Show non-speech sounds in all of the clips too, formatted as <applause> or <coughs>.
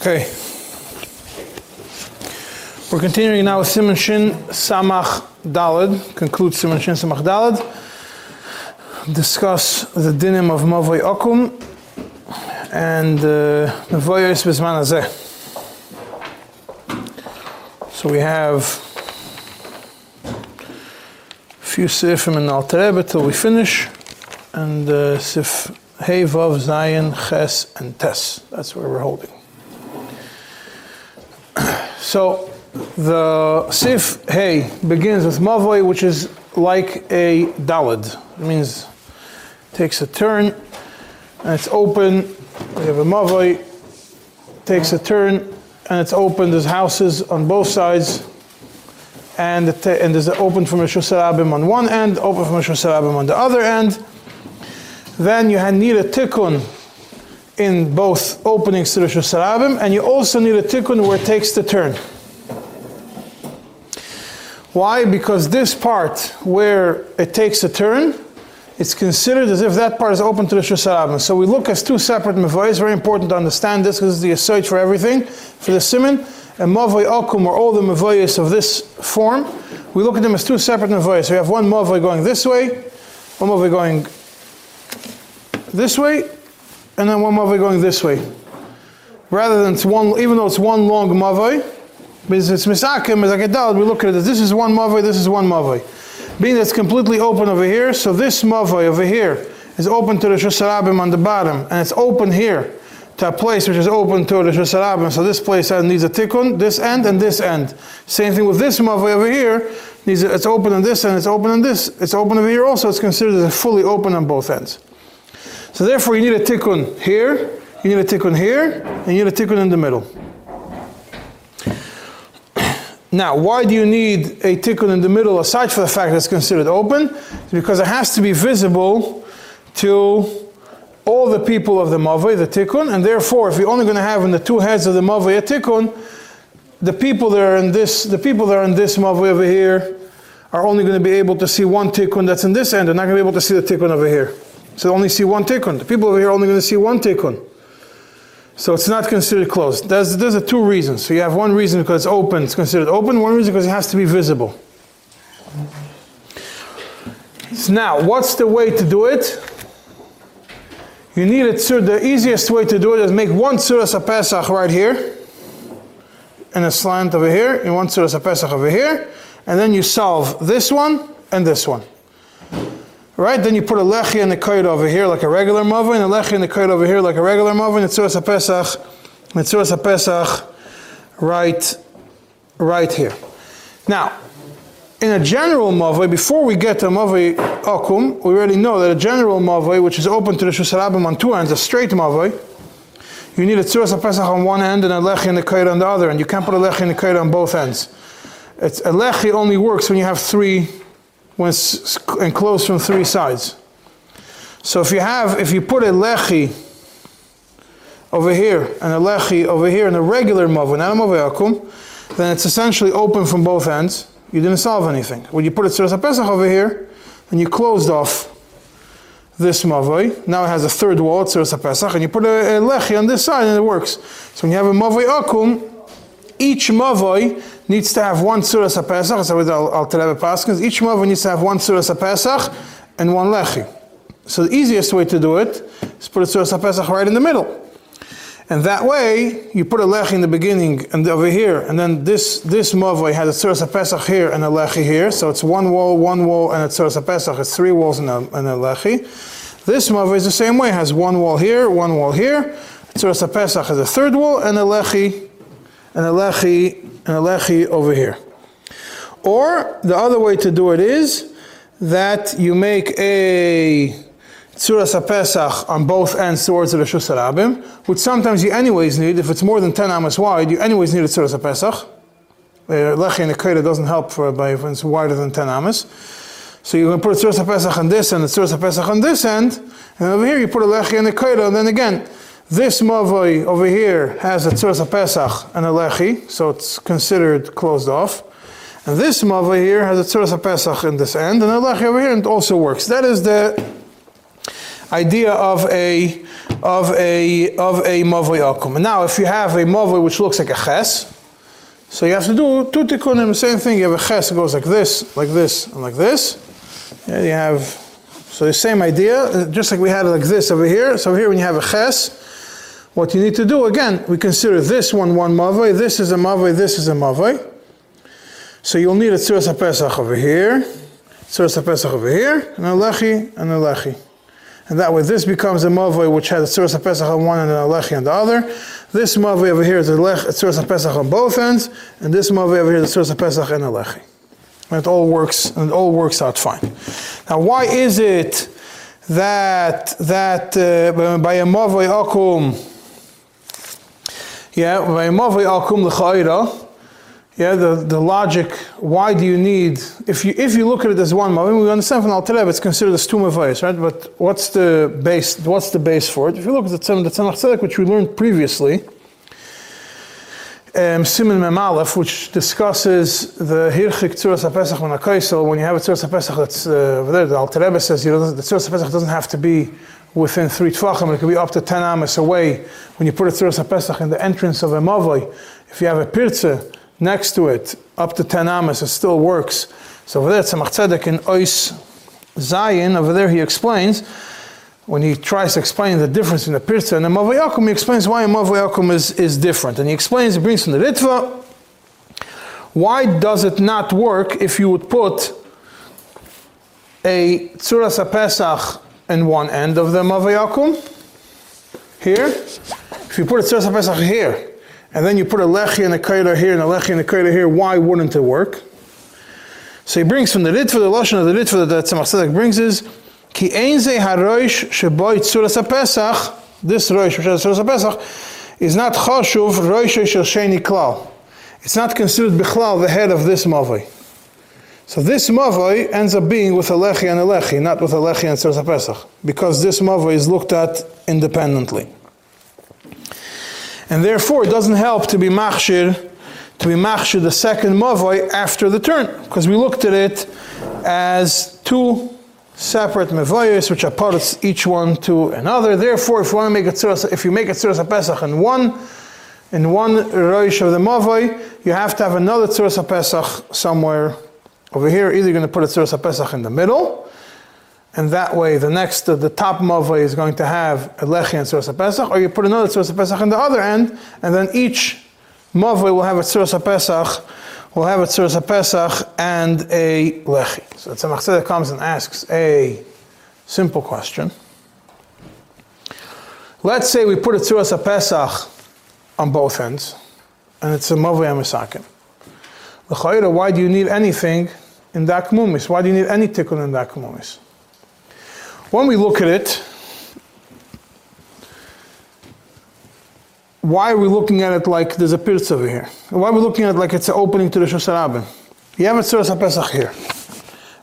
Okay. We're continuing now with Simon Shin Samach Dalad, conclude Simon Shin Samach Dalad, discuss the dinim of Mavoy Okum and uh, Mavoyos Bizman Hazeh. So we have a few sifim in Alter Rebbe till we finish, and uh, sif Hey, Vav, Zayin, Ches, and Tes. That's where we're holding. So the Sif Hey begins with Mavoi, which is like a Dalad. It means takes a turn and it's open. We have a Mavoi, takes a turn and it's open. There's houses on both sides. And, the and there's open from Rosh Hashanah on one end, open from Rosh Hashanah on the other end. Then you need a tikkun in both opening to Rosh and you also need a tikkun where it takes the turn. Why? Because this part where it takes a turn, it's considered as if that part is open to the Shusarabim. So we look as two separate mavois. Very important to understand this because it's the search for everything, for the simon. And mavoy akum or all the mavois of this form. We look at them as two separate mavois. So we have one mavoy going this way, one mavoy going this way, and then one mavoy going this way. Rather than it's one, even though it's one long mavoy, because it's misakim, as I get down, we look at it as this is one mavoy, this is one mavoy. Being that it's completely open over here, so this mavoy over here is open to the Shusarabim on the bottom, and it's open here to a place which is open to the Shusarabim. So this place needs a tikkun, this end and this end. Same thing with this mavoy over here. It's open on this end, it's open on this, it's open over here also. It's considered as fully open on both ends. So therefore, you need a tikkun here, you need a tikkun here, and you need a tikkun in the middle. <clears throat> Now, why do you need a tikkun in the middle aside from the fact that it's considered open? It's because it has to be visible to all the people of the mavai, the tikkun, and therefore, if you're only going to have in the two heads of the mavai a tikkun, the people that are in this, the people that are in this mavai over here, are only going to be able to see one tikkun that's in this end. They're not going to be able to see the tikkun over here. So only see one tikkun. The people over here are only going to see one tikkun. So it's not considered closed. There's, there's a two reasons. So you have one reason because it's open, it's considered open. One reason because it has to be visible. So now, what's the way to do it? You need it, sir. The easiest way to do it is make one surah Pesach right here, and a slant over here, and one surah Pesach over here, and then you solve this one and this one. Right? Then you put a lechi and a kite over here like a regular mava, and a lechi and a kite over here like a regular mava, and it's a pesach, it's a pesach, right, right here. Now, in a general mavoi, before we get to mavoi akum, we already know that a general mavoi, which is open to the shusarabim on two ends, a straight mavoi, you need a tzuras pesach on one end and a lechi and a kite on the other, and you can't put a lechi and a kite on both ends. It's, a lechi only works when you have three when it's enclosed from three sides. So if you have, if you put a lechi over here and a lechi over here in a regular mava, not a then it's essentially open from both ends. You didn't solve anything. When you put a tzuras pesach over here, and you closed off this mavoi. Now it has a third wall, tzuras pesach, and you put a, a lechi on this side, and it works. So when you have a mavoi akum, each mavoi needs to have one surah pesach. So with Alter Rebbe Paskins, each mother needs to have one surah pesach and one lechi. So the easiest way to do it is put a surah pesach right in the middle. And that way, you put a lechi in the beginning and over here, and then this this mavoi has a tzuras pesach here and a lechi here, so it's one wall, one wall, and a tzuras pesach. It's three walls and a, and a lechi. This mavoi is the same way; has one wall here, one wall here. Tzuras pesach has a third wall and a lechi, and a lechi and a lechi over here. Or the other way to do it is that you make a tzuras pesach on both ends towards the Rishus Harabim, which sometimes you anyways need. If it's more than 10 amas wide, you anyways need a tzuras pesach. Uh, lechi in the Kedah doesn't help for by if it's wider than 10 amas. So you can put a tzuras pesach on this end, a tzuras pesach on this end, and over here you put a lechi in the Kedah, and then again, this mavoi over here has a tzuras pesach and a lechi, so it's considered closed off. And this mavoi here has a tzuras pesach in this end and a lechi over here, and it also works. That is the idea of a of a of a mavoi akum. And now, if you have a mavoi which looks like a ches, so you have to do two tikkunim, same thing. You have a ches that goes like this, like this, and like this. Yeah, you have so the same idea, just like we had it like this over here. So here, when you have a ches, what you need to do again, we consider this one one mavoi, this is a mavoi, this is a mavoi. So you'll need a tzuras pesach over here, tzuras pesach over here, and a lechi and a lechi. And that way, this becomes a mavoi which has a tzuras pesach on one and a lechi on the other. This mavoi over here is a lech, a tzuras pesach on both ends, and this mavoi over here is a tzuras pesach and a lechi. And it all works, and it all works out fine. Now, why is it that that uh, by a mavoi akum, yeah, a yeah, the, the logic, why do you need, if you if you look at it as one mavoi, we understand from Al it's considered as two mavais, right? But what's the base, what's the base for it? If you look at the Tzemach Tzedek, which we learned previously, um, Simon Memalef, which discusses the Hirchik Tzuras HaPesach when a when you have a Tzuras HaPesach that's uh, over there, the Rebbe says you know, the Tzuras HaPesach doesn't have to be within three Tvachim, it could be up to 10 Amas away. When you put a Tzuras HaPesach in the entrance of a Mavoi, if you have a Pirze next to it, up to 10 Amas, it still works. So over there, Tzemach Tzedek in Ois Zayin, over there he explains when he tries to explain the difference in the Pirza and the Mavayakum, he explains why a Mavayakum is, is different. And he explains, he brings from the Ritva, why does it not work if you would put a Tzuras Pesach in one end of the Mavayakum? Here. If you put a Tzuras Pesach here, and then you put a Lechi and a Kaira here and a Lechi and a Kaira here, why wouldn't it work? So he brings from the Ritva, the Lashon of the Ritva that Tzemach Tzedek brings is, Ki ein ze haroish sheboy tzuras pesach this roish which is tzuras pesach is not chashuv roish shel sheni klal. It's not considered bichlal the head of this mavoi. So this mavoi ends up being with a and a not with a and tzuras pesach, because this mavoi is looked at independently. And therefore, it doesn't help to be machshir, to be machshir the second mavoi after the turn, because we looked at it as two separate mevoyos, which are parts each one to another. Therefore, if you want to make a tzuras, if you make a tzuras pesach in one, in one roish of the mavoy, you have to have another tzuras pesach somewhere over here. Either you're going to put a tzuras pesach in the middle, and that way the next, the top mavoy is going to have a lechi and tzuras pesach, or you put another tzuras pesach in the other end, and then each mavoy will have a tzuras pesach we'll have a Tzuras Pesach and a Lechi. So Tzemach Tzedek comes and asks a simple question. Let's say we put a Tzuras Pesach on both ends, and it's a Mavli Amisakim. L'chayra, why do you need anything in Dakmumis? Why do you need any tikkun in Dakmumis? When we look at it, why are we looking at it like there's a pirtz over here? Why are we looking at it like it's an opening to the Shosh You have a Tzuras Pesach here,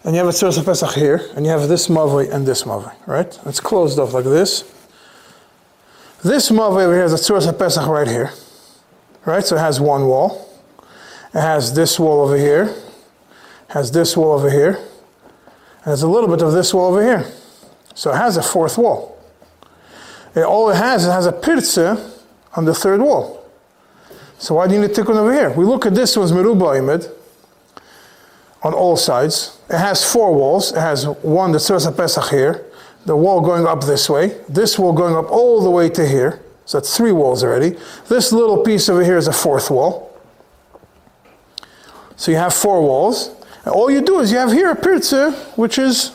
and you have a Tzuras Pesach here, and you have this Mavoi and this Mavoi, right? It's closed off like this. This Mavoi over here has a Tzuras Pesach right here, right? So it has one wall. It has this wall over here, has this wall over here, and there's a little bit of this wall over here. So it has a fourth wall. It, all it has, it has a pirtze on the third wall. So why do you need tikkun over here? We look at this one's meruba imid on all sides. It has four walls. It has one that serves a Pesach here, the wall going up this way, this wall going up all the way to here. So that's three walls already. This little piece over here is a fourth wall. So you have four walls. And all you do is you have here a pirtze, which is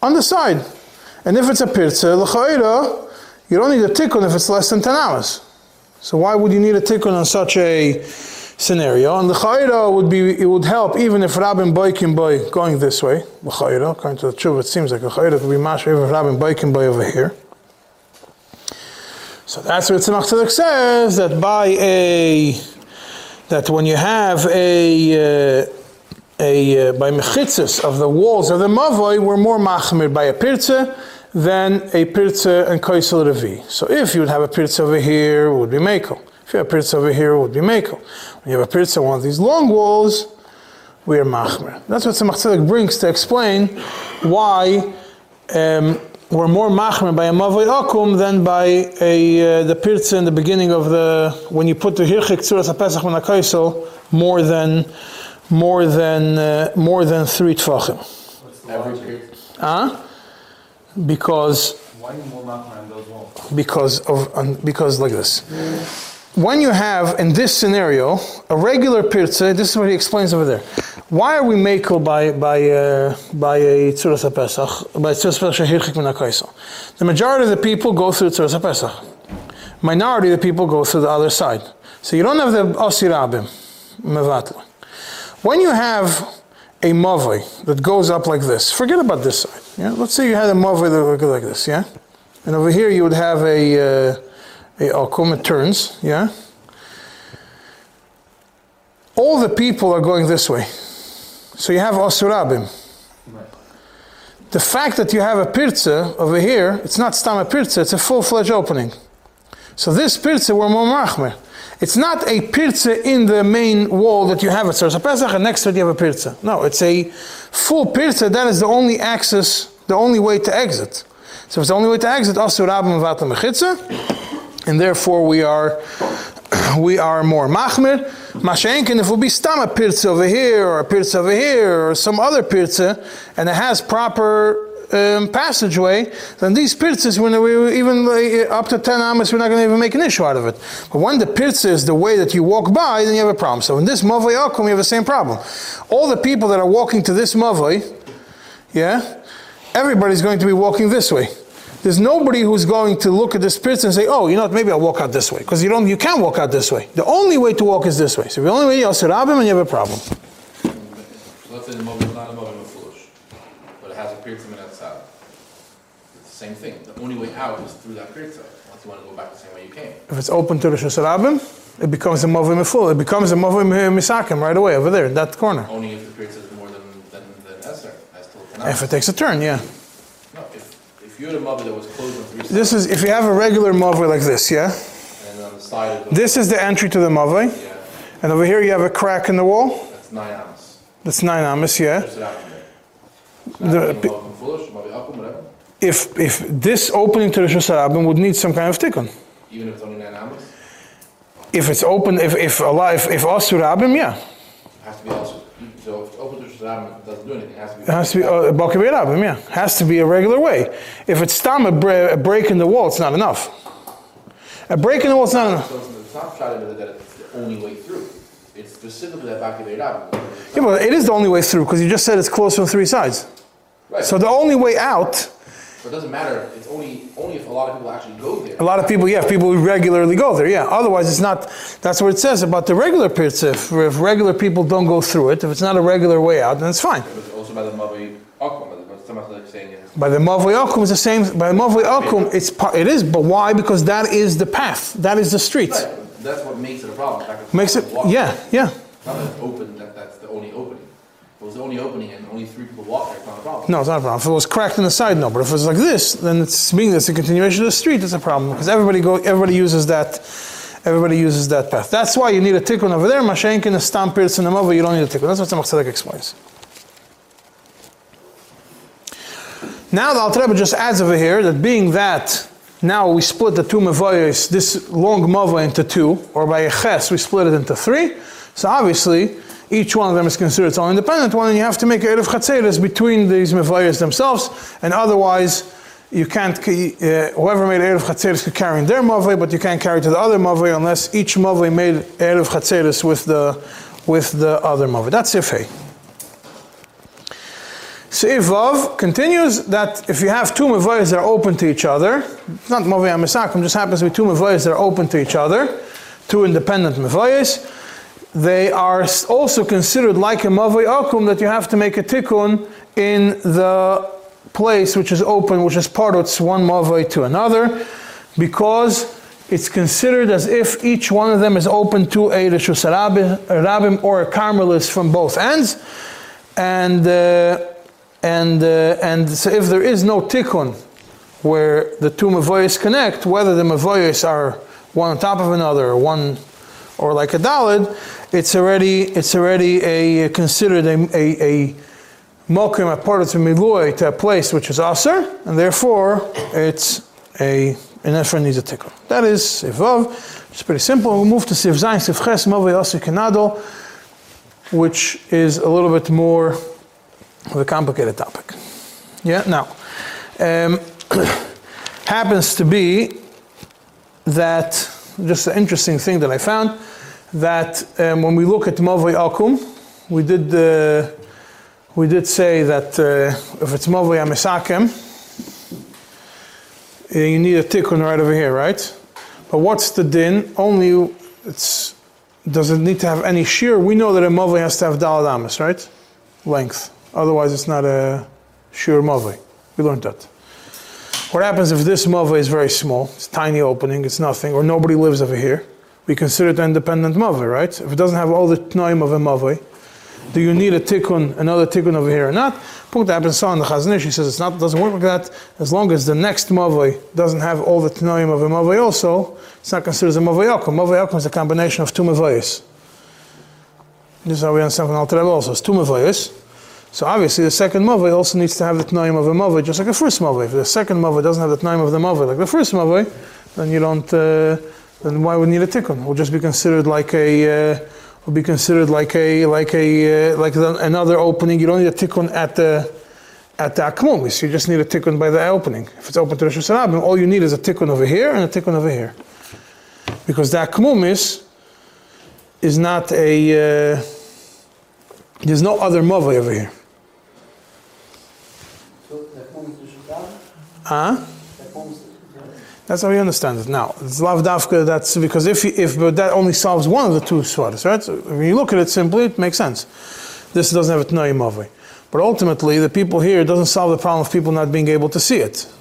on the side. And if it's a pirtze, l'chayra, you don't need a tikkun if it's less than 10 hours. So why would you need a tikkun on such a scenario? And the chayra would be, it would help even if Rabin Boikin Boy going this way, the chayra, according to the truth, it seems like a chayra could be mash even Rabin Boikin Boy over here. So that's what Tzemach Tzedek says, that by a, that when you have a, uh, a, uh, by mechitzas of the walls of the mavoi, we're more machmir by a pirze, then a pirza and kaisel revi. So if you would have a pirza over here, it would be makel. If you have a pirza over here, it would be makel. When you have a pirza on one of these long walls, we are machmer. That's what Tzemach Tzedek brings to explain why, um, we're more machmer by a mavoi akum than by a uh, the pirza in the beginning of the when you put the hirchik tzuras pesach menakaisel more than more than uh, more than three period. Huh? Because Why more on those walls? because of um, because like this. When you have in this scenario a regular pirza, this is what he explains over there. Why are we makel by by uh, by a tzuras pesach by tzuras pesach hirchik min? The majority of the people go through tzuras pesach. Minority of the people go through the other side. So you don't have the osirabim mevatla. When you have a mavoi that goes up like this, forget about this side. Yeah, let's say you had a mavoi that would go like this. Yeah, and over here you would have a uh, a akum. It turns. Yeah. All the people are going this way, so you have osurabim. The fact that you have a pirza over here, it's not stam a pirza, it's a full-fledged opening. So this pirza we're more machmer. It's not a pirza in the main wall that you have at Sarsa Pesach and next to it you have a pirza. No, it's a full pirza. That is the only access, the only way to exit. So it's the only way to exit, also vatam mechitza, and therefore we are <clears throat> we are more machmer. Mashenkin, if would be stam a pirza over here or a pirza over here or some other pirza, and it has proper um, passageway, then these pirzas, when we even like, up to 10 amas, we're not going to even make an issue out of it. But when the pirza is the way that you walk by, then you have a problem. So in this mavoi akum, you have the same problem. All the people that are walking to this mavoi, yeah, everybody's going to be walking this way. There's nobody who's going to look at the pirza and say, "Oh, you know what? Maybe I'll walk out this way," because you don't, you can't walk out this way. The only way to walk is this way. So the only way you rabim, and you have a problem. So let's say the is not a mobile foolish, but it has a period to outside. It's the same thing. The only way out is through that period Once you want to go back the same way you came. If it's open to the Shusarabim, it becomes a Movim full. It becomes a Movim Misakim right away over there in that corner. Only if the period is more than than than till If it takes a turn, yeah. If you had a mobile that was closed on three sides, This is if you have a regular Movim like this, yeah. and on the side of the This is the entry to the Movim, yeah, and over here you have a crack in the wall. that's nine ounces. That's nine amas, yeah. There's it out in there. The- The mobile foolish, mobile akum, whatever. If if this opening to the Shusarabim would need some kind of tikkun. Even if it's only nine ounces, If it's open, if if Allah, if, if Asurabim, yeah, it has to be also. So if it's open to Shazam, it doesn't do anything. It has to be. it has to be uh, Bakavir yeah, has to be a regular way. If it's stam a, bre- a break in the wall, it's not enough. A break in the wall, it's not enough. So it's not that it's the only way through. It's specifically that back of the Iraq. Yeah, but it is the only way through because you just said it's closed from three sides. Right. So the only way out, So it doesn't matter. It's only only if a lot of people actually go there. a lot of people, yeah, people who regularly go there, yeah. Otherwise, it's not. That's what it says about the regular pits. If, if regular people don't go through it, if it's not a regular way out, then it's fine. But also by the Mavi Akum, but some like saying is By the Mavoi Akum, it's the same. By the Mavoi Akum, it's par- it is, but why? Because that is the path. That is the street. right. That's what makes it a problem. In fact, it's Makes it, yeah, yeah. Not that open. That that's the only opening. If it was the only opening and only three people walk there, it's not a problem. No, it's not a problem. If it was cracked in the side, no. But if it was like this, then it's being that's a continuation of the street. It's a problem because everybody go, everybody uses that, everybody uses that path. That's why you need a tikkun over there. Mashenkin, stamp, and a mova. You don't need a tikkun. That's what Tzemach Tzedek explains. Now the Alter just adds over here that being that now we split the two mavoyos, this long mava into two, or by a ches we split it into three. So obviously each one of them is considered its own independent one, and you have to make a erev chatzeres between these mavoyos themselves, and otherwise you can't. Uh, whoever made erev chatzeres could carry in their mavoi, but you can't carry to the other mavoi unless each mavoi made erev chatzeres with the with the other mavoi. That's ifei. Seif Vav continues that if you have two mavoyas that are open to each other, not mavoy amisakim, just happens to be two mavoyas that are open to each other, two independent mavoyas, they are also considered like a mavoy akum that you have to make a tikkun in the place which is open, which is part of one mavoy to another, because it's considered as if each one of them is open to a Rishus Rabim or a Carmelis from both ends. And uh, and uh, and so if there is no tikkun where the two mavoyas connect, whether the mavoyas are one on top of another or one or like a dalid, it's already it's already a considered a, a, a mokim apartment milui to a place which is aser, and therefore it's a an efren needs a tikkun. That is sivav. It's pretty simple. We move to siv zayin siv ches kanadol, which is a little bit more of a complicated topic. Yeah. Now, um, <coughs> happens to be that just an interesting thing that I found that um, when we look at mavei akum, we did. Uh, we did say that uh, if it's Mavoi Amisakim, uh, you need a tikkun right over here, right? But what's the din? Only it's does it need to have any shear? We know that a Mavoi has to have daladamas, right? Length. Otherwise, it's not a shear Mavoi. We learned that. What happens if this Mavoi is very small? It's tiny opening, it's nothing, or nobody lives over here? We consider it an independent Mavoi, right? If it doesn't have all the tnoim of a Mavoi, do you need a tikkun, another tikkun over here or not? Punkt happens so in the Chazon Ish, he says it's not, it doesn't work like that. As long as the next mavoi doesn't have all the tanoim of a mavoi also, it's not considered a mavoi yakum. Mavoi yakum is a combination of two mavois. This is how we understand from Alter also. It's two mavois. So obviously the second mavoi also needs to have the tanoim of a mavoi, just like the first mavoi. If the second mavoi doesn't have the tanoim of the mavoi like the first mavoi, then you don't, uh, then why would need a tikkun? It will just be considered like a, uh, will be considered like a like a uh, like another opening. You don't need a tikkun at the at the akmumis. You just need a tikkun by the opening. If it's open to the Hashanah, all you need is a tikkun over here and a tikkun over here, because the akmumis is not a. Uh, there's no other mova over here. Huh? That's how we understand it. Now, it's lav dafka, that's because if, if that only solves one of the two svaras, right? So when you look at it simply, it makes sense. This doesn't have a tnai mavai. But ultimately, the people here, doesn't solve the problem of people not being able to see it.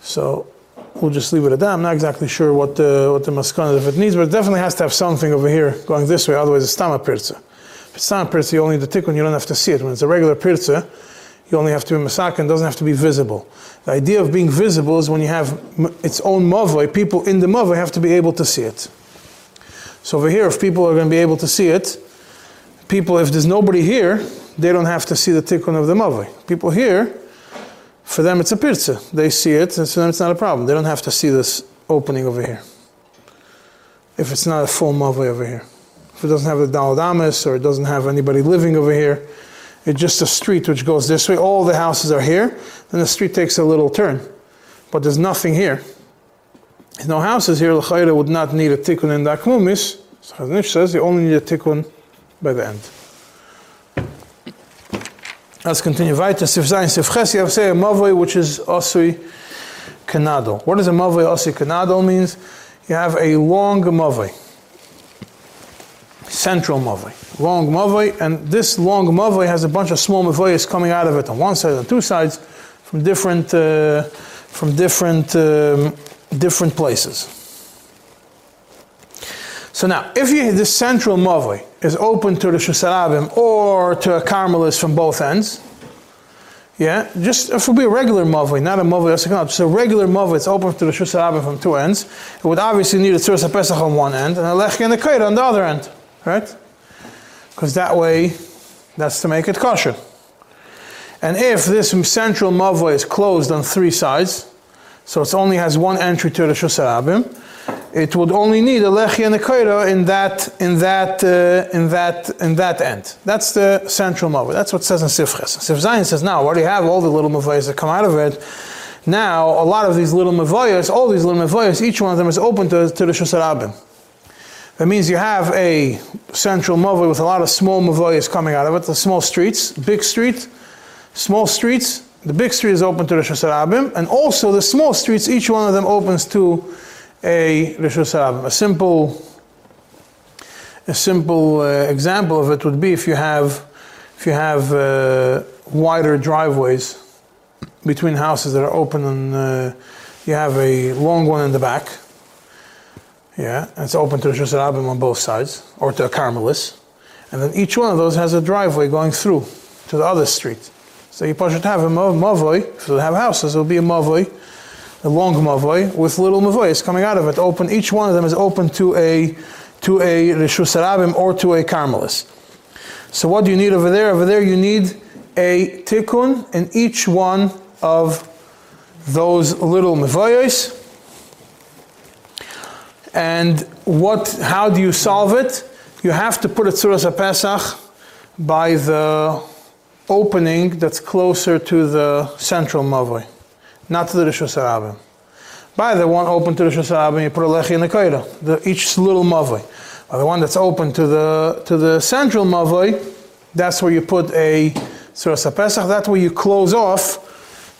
So, we'll just leave it at that. I'm not exactly sure what the, what the maskana if it needs, but it definitely has to have something over here going this way, otherwise it's stama pirza. If it's stama pirza, you only need the tikkun, you don't have to see it. When it's a regular pirza, you only have to be masak and doesn't have to be visible. The idea of being visible is when you have its own mavoi, people in the mavoi have to be able to see it. So over here, if people are going to be able to see it, people, if there's nobody here, they don't have to see the tikkun of the mavoi. People here, for them it's a pirza. They see it, and for them it's not a problem. They don't have to see this opening over here. If it's not a full mavoi over here. If it doesn't have the daladamas or it doesn't have anybody living over here, it's just a street which goes this way. All the houses are here. Then the street takes a little turn. But there's nothing here. No houses here. L'chayra would not need a tikkun in the akmumis. So Chazon says you only need a tikkun by the end. Let's continue. Weiter. Sif Zayin, Sif say a mavoi which is osui kanado. What does a mavoi osui kanado means? You have a long mavoi central mavoi, long mavoi, and this long mavoi has a bunch of small mavois coming out of it on one side and two sides from different uh, from different um, different places. So now, if you, this central mavoi is open to the shusarabim or to a carmelis from both ends, yeah, just if it would be a regular mavoi, not a mavoi just a regular mavoi, it's open to the shusarabim from two ends. It would obviously need a tzuras pesach on one end and a lechki and a kaira on the other end right? Because that way, that's to make it kosher. And if this central mavoi is closed on three sides, so it only has one entry to the shusarabim, it would only need a lechi and a kaira in that in that uh, in that in that end. That's the central mavoi. That's what says in Sifches. Sif Zayin says now, already have all the little mavoyas that come out of it. Now, a lot of these little mavoyas, all these little mavoyas, each one of them is open to, to the shusarabim. That means you have a central mavoi with a lot of small mavoyas coming out of it, the small streets, big street, small streets. The big street is open to Rosh Hashanah, and also the small streets, each one of them opens to a Rosh Hashanah. A simple, a simple uh, example of it would be if you have, if you have uh, wider driveways between houses that are open, and uh, you have a long one in the back yeah, it's open to the Rosh on both sides, or to a Carmelis. And then each one of those has a driveway going through to the other street. So you should have a mavoi, if you have houses, it'll be a mavoi, a long mavoi, with little mavois coming out of it. Open, each one of them is open to a to a Rishus or to a Carmelis. So what do you need over there? Over there you need a tikkun in each one of those little mevayos. And what? How do you solve it? You have to put a tzuras pesach by the opening that's closer to the central mavoi, not to the rishus harabim. By the one open to the harabim, you put a lechi in the kaira, the each little mavoi. By the one that's open to the to the central mavoi, that's where you put a tzuras pesach. That way you close off.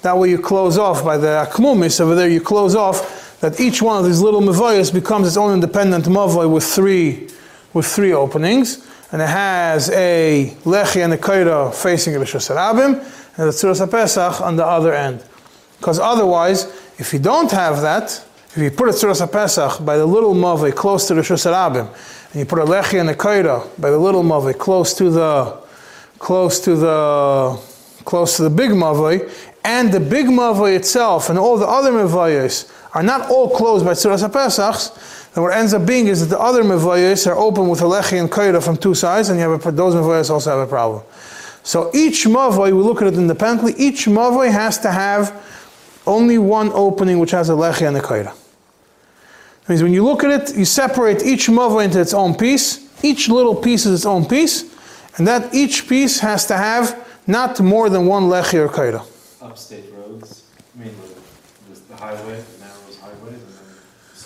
That way you close off by the akmumis over there. You close off that each one of these little mavayas becomes its own independent mavay with three, with three openings. And it has a lechi and a kaira facing Rishos Rabim, and the Tzuras Pesach on the other end. Because otherwise, if you don't have that, if you put a Tzuras Pesach by the little mavay close to Rishos Rabim, and you put a lechi and a kaira by the little mavay close to the, close to the, close to the big mavay, and the big mavay itself and all the other mavayas are not all closed by Tzuras HaPesachs, then what ends up being is that the other Mevayas are open with a Lechi and Kaira from two sides, and you have a, those Mevayas also have a problem. So each Mavay, we look at it independently, each Mavay has to have only one opening which has a Lechi and a Kaira. That means when you look at it, you separate each Mavay into its own piece, each little piece is its own piece, and that each piece has to have not more than one Lechi or Kaira. Upstate roads, mainly the highway,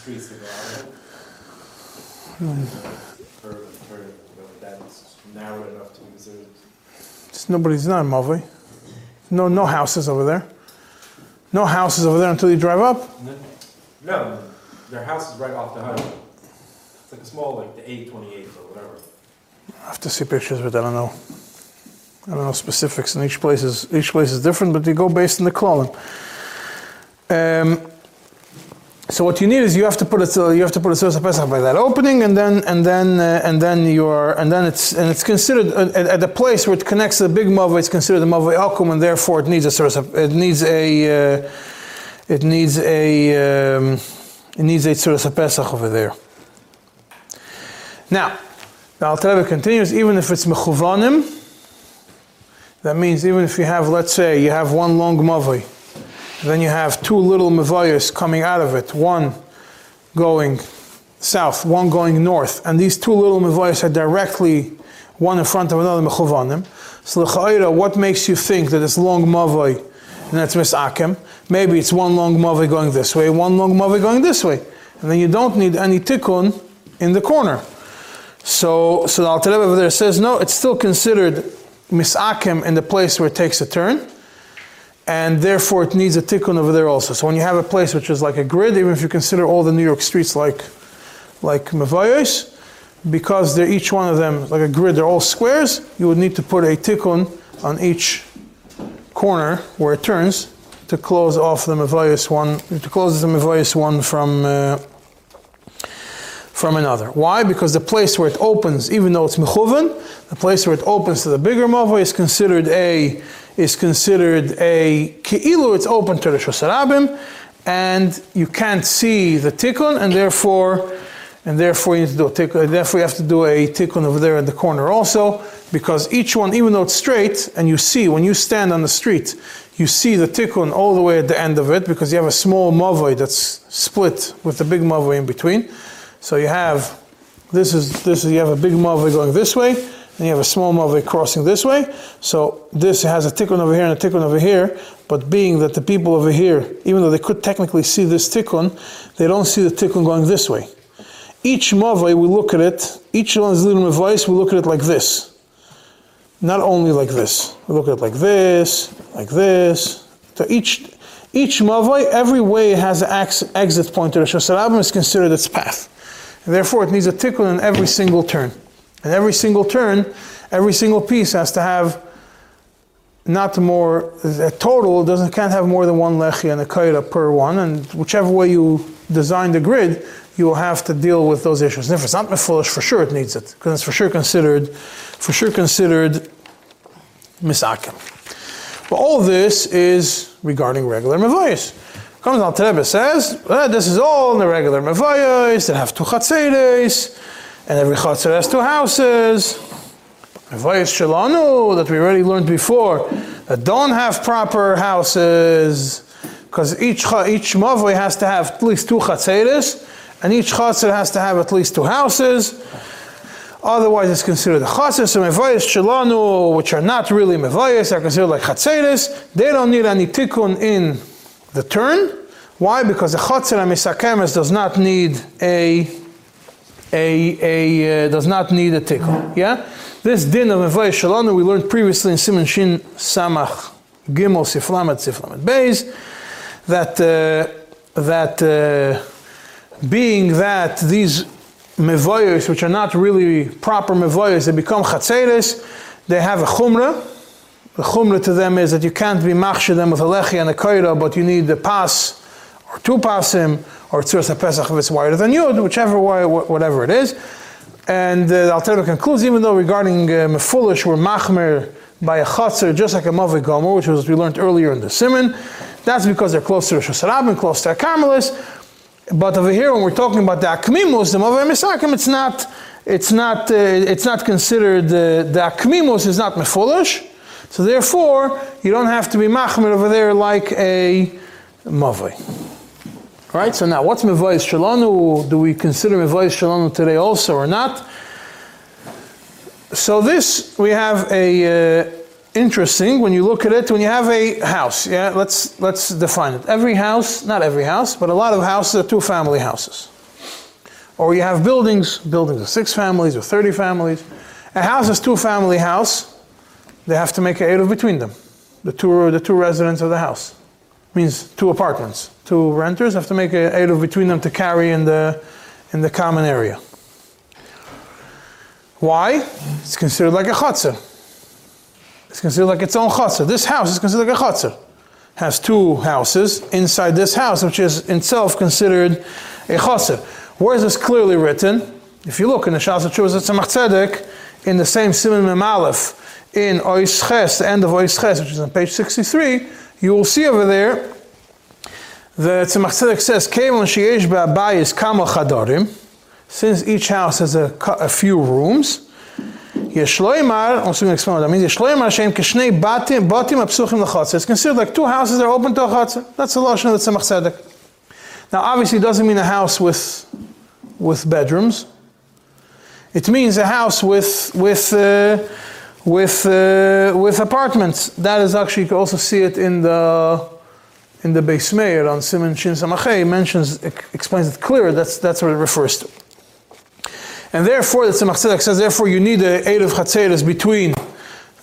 streets to go out of. Curve and turn, that's narrow enough to be considered. It's nobody's not a Mavi. No, no houses over there. No houses over there until you drive up. No, No, their house is right off the highway. It's like a small, like the A twenty eight or whatever. I have to see pictures, but I don't know. I don't know specifics, and each place is each place is different, but you go based on the klolim. Um, so what you need is you have to put it you have to put a source pesach by that opening, and then and then uh, and then you're and then it's and it's considered uh, at, at the place where it connects to the big mava. It's considered a mava akum, and therefore it needs a source it needs a uh, it needs a um, it needs a of pesach over there. Now, the Alter continues. Even if it's mechuvanim, that means even if you have, let's say, you have one long mavoi then you have two little mevayos coming out of it, one going south, one going north, and these two little mevayos are directly one in front of another mechuvanim. So the what makes you think that it's long mavay and that's misakem? Maybe it's one long mavay going this way, one long mavay going this way, and then you don't need any tikkun in the corner. So, so the Alter there says no, it's still considered misakem in the place where it takes a turn and therefore it needs a tikkun over there also. So when you have a place which is like a grid, even if you consider all the New York streets like like Mavayos, because they're each one of them like a grid, they're all squares, you would need to put a tikkun on each corner where it turns to close off the Mavayos one, to close the Mavayos one from uh, from another. Why? Because the place where it opens, even though it's mechuvan, the place where it opens to the bigger mavoi is considered a is considered a Ki'ilu, it's open to the Shosarabim, and you can't see the tikkun, and therefore, and therefore you need to do a tikkun, therefore you have to do a tikkun over there in the corner also, because each one, even though it's straight, and you see, when you stand on the street, you see the tikkun all the way at the end of it, because you have a small mavoi that's split with the big mavoi in between. So you have, this is, this is, you have a big mavoi going this way, and you have a small mavik crossing this way. So this has a tikkun over here and a tikkun over here. But being that the people over here, even though they could technically see this tikkun, they don't see the tikkun going this way. Each mavai, we look at it, each one of these little mavais, we look at it like this. Not only like this. We look at it like this, like this. So each each mavai, every way has an exit point to the Shosarabim is considered its path. Therefore it needs a tikkun in every single turn. And every single turn, every single piece has to have not more, a total doesn't, can't have more than one lechi and a kaira per one, and whichever way you design the grid, you will have to deal with those issues. And if it's not mefulish, for sure it needs it, because it's for sure considered, for sure considered misakim. But all this is regarding regular mevayis. Comes Rebbe says, eh, this is all in the regular mevayis that have two chatzeres, and every chutzner has two houses. Mevayis Shalanu, that we already learned before, that don't have proper houses, because each, each Mavoi has to have at least two Chatzeres, and each Chatzer has to have at least two houses. Otherwise, it's considered a chatzis. So mevayis shalanu, which are not really mevayis, are considered like chatzeres. They don't need any tikkun in the turn. Why? Because the chatzer and misakemes does not need a a, a uh, does not need a tikkun. Yeah, this din of mevayis shalanu we learned previously in Simon Shin Samach Gimel Siflamet Siflamet Beis that uh, that. Uh, being that these mevoyos, which are not really proper mevoyos, they become chatzeres, they have a chumrah. The chumrah to them is that you can't be machshir them with a lechi and a koira, but you need the pas or two pasim or tzuras pesach if it's wider than yud, whichever way, whatever it is. And uh, the Alter Rebbe concludes, even though regarding uh, mefulish we're machmer by a chatzer, just like a mavi gomer, which was we learned earlier in the simon, that's because they're close to Rosh Hashanah, close to a Carmelis. But over here, when we're talking about the akmimus, the mavay misakim, it's not, it's not, uh, it's not considered uh, the akmimus is not mefulish. So therefore, you don't have to be machmir over there like a mavay. Right. So now, what's mevayis shalanu? Do we consider mevayis shalanu today also or not? So this we have a uh, interesting when you look at it when you have a house. Yeah, let's let's define it. Every house, not every house, but a lot of houses are two family houses. Or you have buildings, buildings of six families or thirty families. A house is two family house. They have to make a eruv between them. The two the two residents of the house means two apartments. Two renters have to make a eruv between them to carry in the in the common area. Why? It's considered like a chatzah. It's considered like its own chatzah. This house is considered like a chatzah. Has two houses inside this house, which is itself considered a chatzah. Where is this clearly written? If you look in the Shas Chuvas Tzemach Tzedek, in the same Simon Mem Aleph, in Ois Ches, the end of Ois Ches, which is on page 63, you will see over there the Tzemach Tzedek says, "Kevon sheyesh ba'abayis kama chadarim." Since each house has a, a few rooms, Yeshloimar, I'm going to explain what that means. Yeshloimar Shem Kishnei Batim Batim Apsuchim Lachatzer. It's considered like two houses that are open to a chatzah. That's the lashon of the Tzemach Tzedek. Now, obviously, it doesn't mean a house with with bedrooms. It means a house with with uh, with uh, with apartments. That is actually you can also see it in the in the Beis Meir on Simon Shin Samachay mentions explains it clearer. That's that's what it refers to. And therefore, the Tzemach Tzedek says, therefore, you need a eight of chatzeres between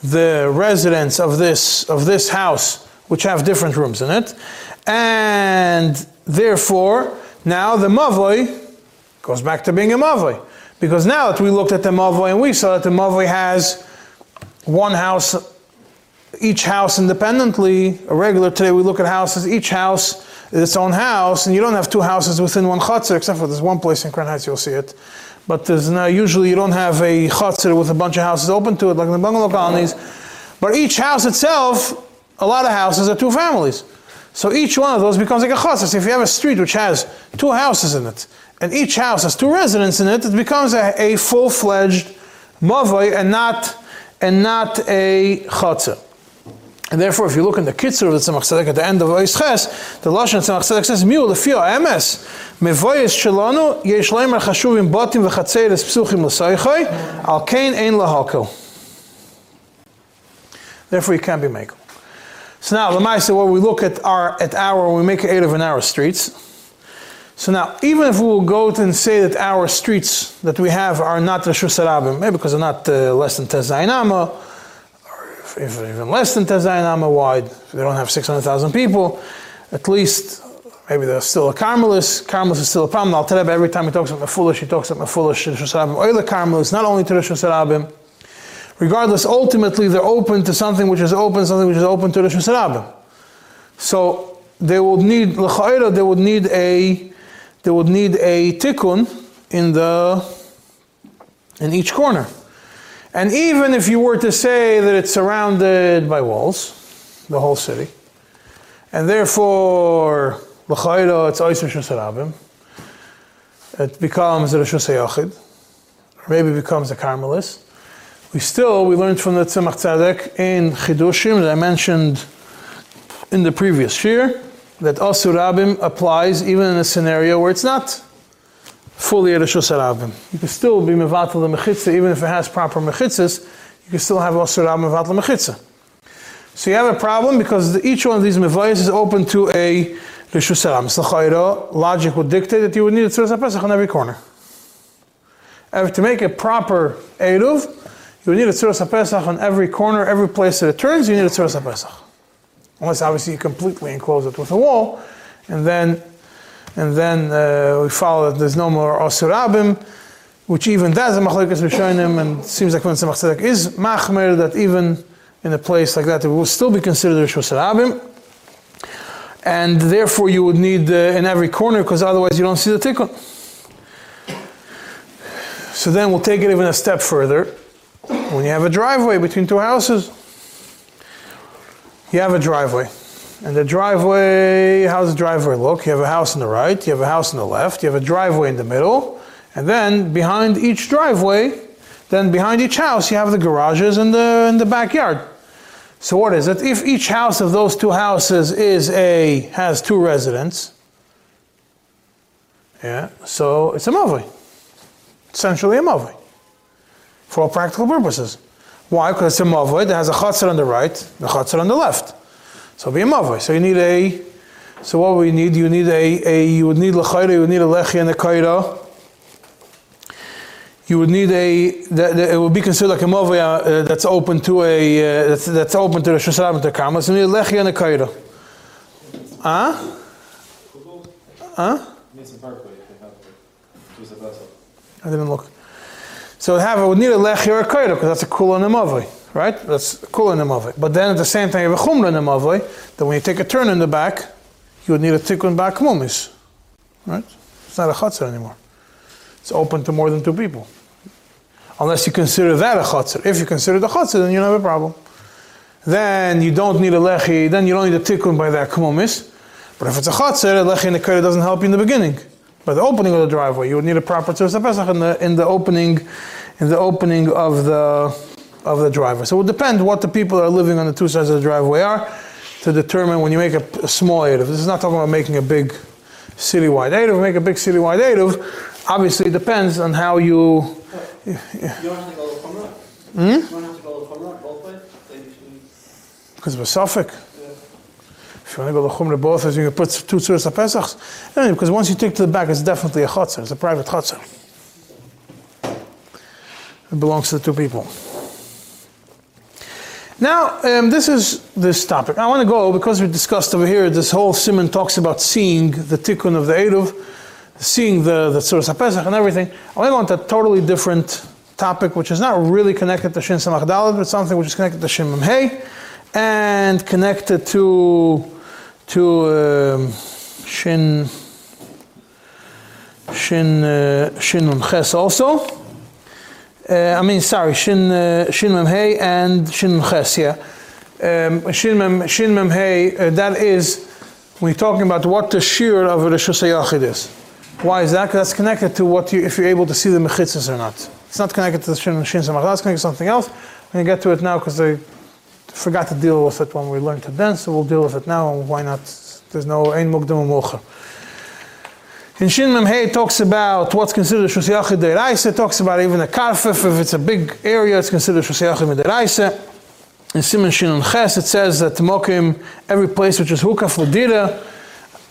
the residents of this of this house, which have different rooms in it, and therefore, now the mavoi goes back to being a mavoi, because now that we looked at the mavoi and we saw that the mavoi has one house, each house independently. A regular today, we look at houses. Each house is its own house, and you don't have two houses within one chutzner, except for this one place in Crown Heights you'll see it. But there's no, usually you don't have a chutzner with a bunch of houses open to it, like in the bungalow colonies. But each house itself, a lot of houses are two families. So each one of those becomes like a chutzner. So if you have a street which has two houses in it, and each house has two residents in it, it becomes a, a full-fledged mavoi and not and not a chutzner. And therefore, if you look in the Kitzur of the Tzemach Tzedek at the end of Ois Ches, the Lashon Tzemach Tzedek says, Miu lefio emes, mevoyes shelanu, yesh leimer chashuvim botim v'chatzeres psuchim l'soichoi, al kein ein lahalko. Therefore, you can't be makel. So now, the Lamaisa, when we look at our, at our, we make eight of an hour streets, so now, even if we will go to and say that our streets that we have are not Rishus Harabim, maybe because they're not uh, less than Tezainama, or if, if even less than Tezainama wide, they don't have 600,000 people, at least maybe they're still a Carmelis. Carmelis is still a problem. Tell you every time he talks about Mefulish, he talks about Mefulish, Rishus Harabim, or the Carmelis, not only to Rishus Harabim. Regardless, ultimately they're open to something which is open, something which is open to Rishus Harabim. So they would need, they would need a, they would need a tikkun in the in each corner. And even if you were to say that it's surrounded by walls, the whole city, and therefore l'chayra it's oiser shusarabim, it becomes a rishus or maybe it becomes a carmelis. We still, we learned from the Tzemach Tzedek in Chidushim that I mentioned in the previous year that Asur Rabim applies even in a scenario where it's not fully Rishus Rabim. You can still be Mevatel the Mechitza even if it has proper Mechitzas, you can still have Asur Rabim Mevatel Mechitza. So you have a problem because each one of these Mevayas is open to a Rishus Rabim. So logic would dictate that you would need a Tzuras HaPesach on every corner. And to make a proper Eruv, you would need a Tzuras HaPesach on every corner, every place that it turns, you need a Tzuras HaPesach. Unless obviously you completely enclose it with a wall, and then and then uh, we follow that there's no more Asurabim, which even that's a Machlekes Rishonim, and it seems like when Tzemach Tzedek is Machmer, that even in a place like that, it will still be considered Rabim. And therefore you would need uh, in every corner, because otherwise you don't see the tikkun. So then we'll take it even a step further. When you have a driveway between two houses, you have a driveway. And the driveway, how's the driveway look? You have a house on the right, you have a house on the left, you have a driveway in the middle, and then behind each driveway, then behind each house, you have the garages and the, and the backyard. So what is it? If each house of those two houses is a has two residents, yeah, so it's a mavoi. Essentially a mavoi. For all practical purposes. Why? Because it's a mavoi that has a chatzar on the right, the chatzar on the left. So be a mavoi. So you need a. So what we need? You need a. a you would need lechayra. You would need a lechi and a kaira. You would need a. That, that it would be considered like a mavoi uh, that's open to a. Uh, that's, that's open to the shusarab and the kama. So you need a lechi and a kaira. Huh? Huh? Mason Parkway, they have the Tzuras HaPesach. I didn't look. So have it would need a lechi or a kaira because that's a kula mavoi, right? That's a kula a. But then at the same time you have a chumra mavoi. That when you take a turn in the back, you would need a tikkun back mumis, right? It's not a chatzar anymore. It's open to more than two people, unless you consider that a chatzar. If you consider the chatzar, then you don't have a problem. Then you don't need a lechi. Then you don't need a tikkun by that mumis. But if it's a chatzar, a lechi and a kaira doesn't help you in the beginning. By the opening of the driveway, you would need a proper tzuras pesach in the in the opening, in the opening of the of the driveway. So it would depend what the people that are living on the two sides of the driveway are to determine when you make a, a small eruv. This is not talking about making a big citywide eruv. Make a big citywide eruv. Obviously, it depends on how you. You don't have to go to chumra? Hmm? You don't have to go to chumra both ways? Like you should- Because of a suffix. If you to go both, you can put two tzuras pesachs. Anyway, because once you take to the back, it's definitely a chutzner. It's a private chutzner. It belongs to the two people. Now, um, this is this topic. I want to go because we discussed over here. This whole simon talks about seeing the tikkun of the eruv, seeing the the tzuras pesach and everything. I want to go into a totally different topic, which is not really connected to Shin Samach Daled, but something which is connected to Shin Hey, and connected to to um, Shin Shin uh, Shin Ches also. Uh, I mean, sorry, Shin uh, Shin Mem Hey and Shin Ches. Yeah, um, Shin Mem Shin Mem Hey. Uh, that is you're talking about what the shear of a Rishus Hayachid is. Why is that? Because that's connected to what you if you're able to see the mechitzas or not. It's not connected to the Shin Shin. It's connected to something else. We're gonna get to it now because I forgot to deal with it when we learned it then, so we'll deal with it now. And why not? There's no ein mukdam u'mocher. In Shin Hey talks about what's considered Shus Yachid Deiraisa. Talks about even a karfif. If it's a big area, it's considered Shus Yachid Deiraisa. In Simon Shin Ches it says that Mokim, every place which is hukaf l'dira,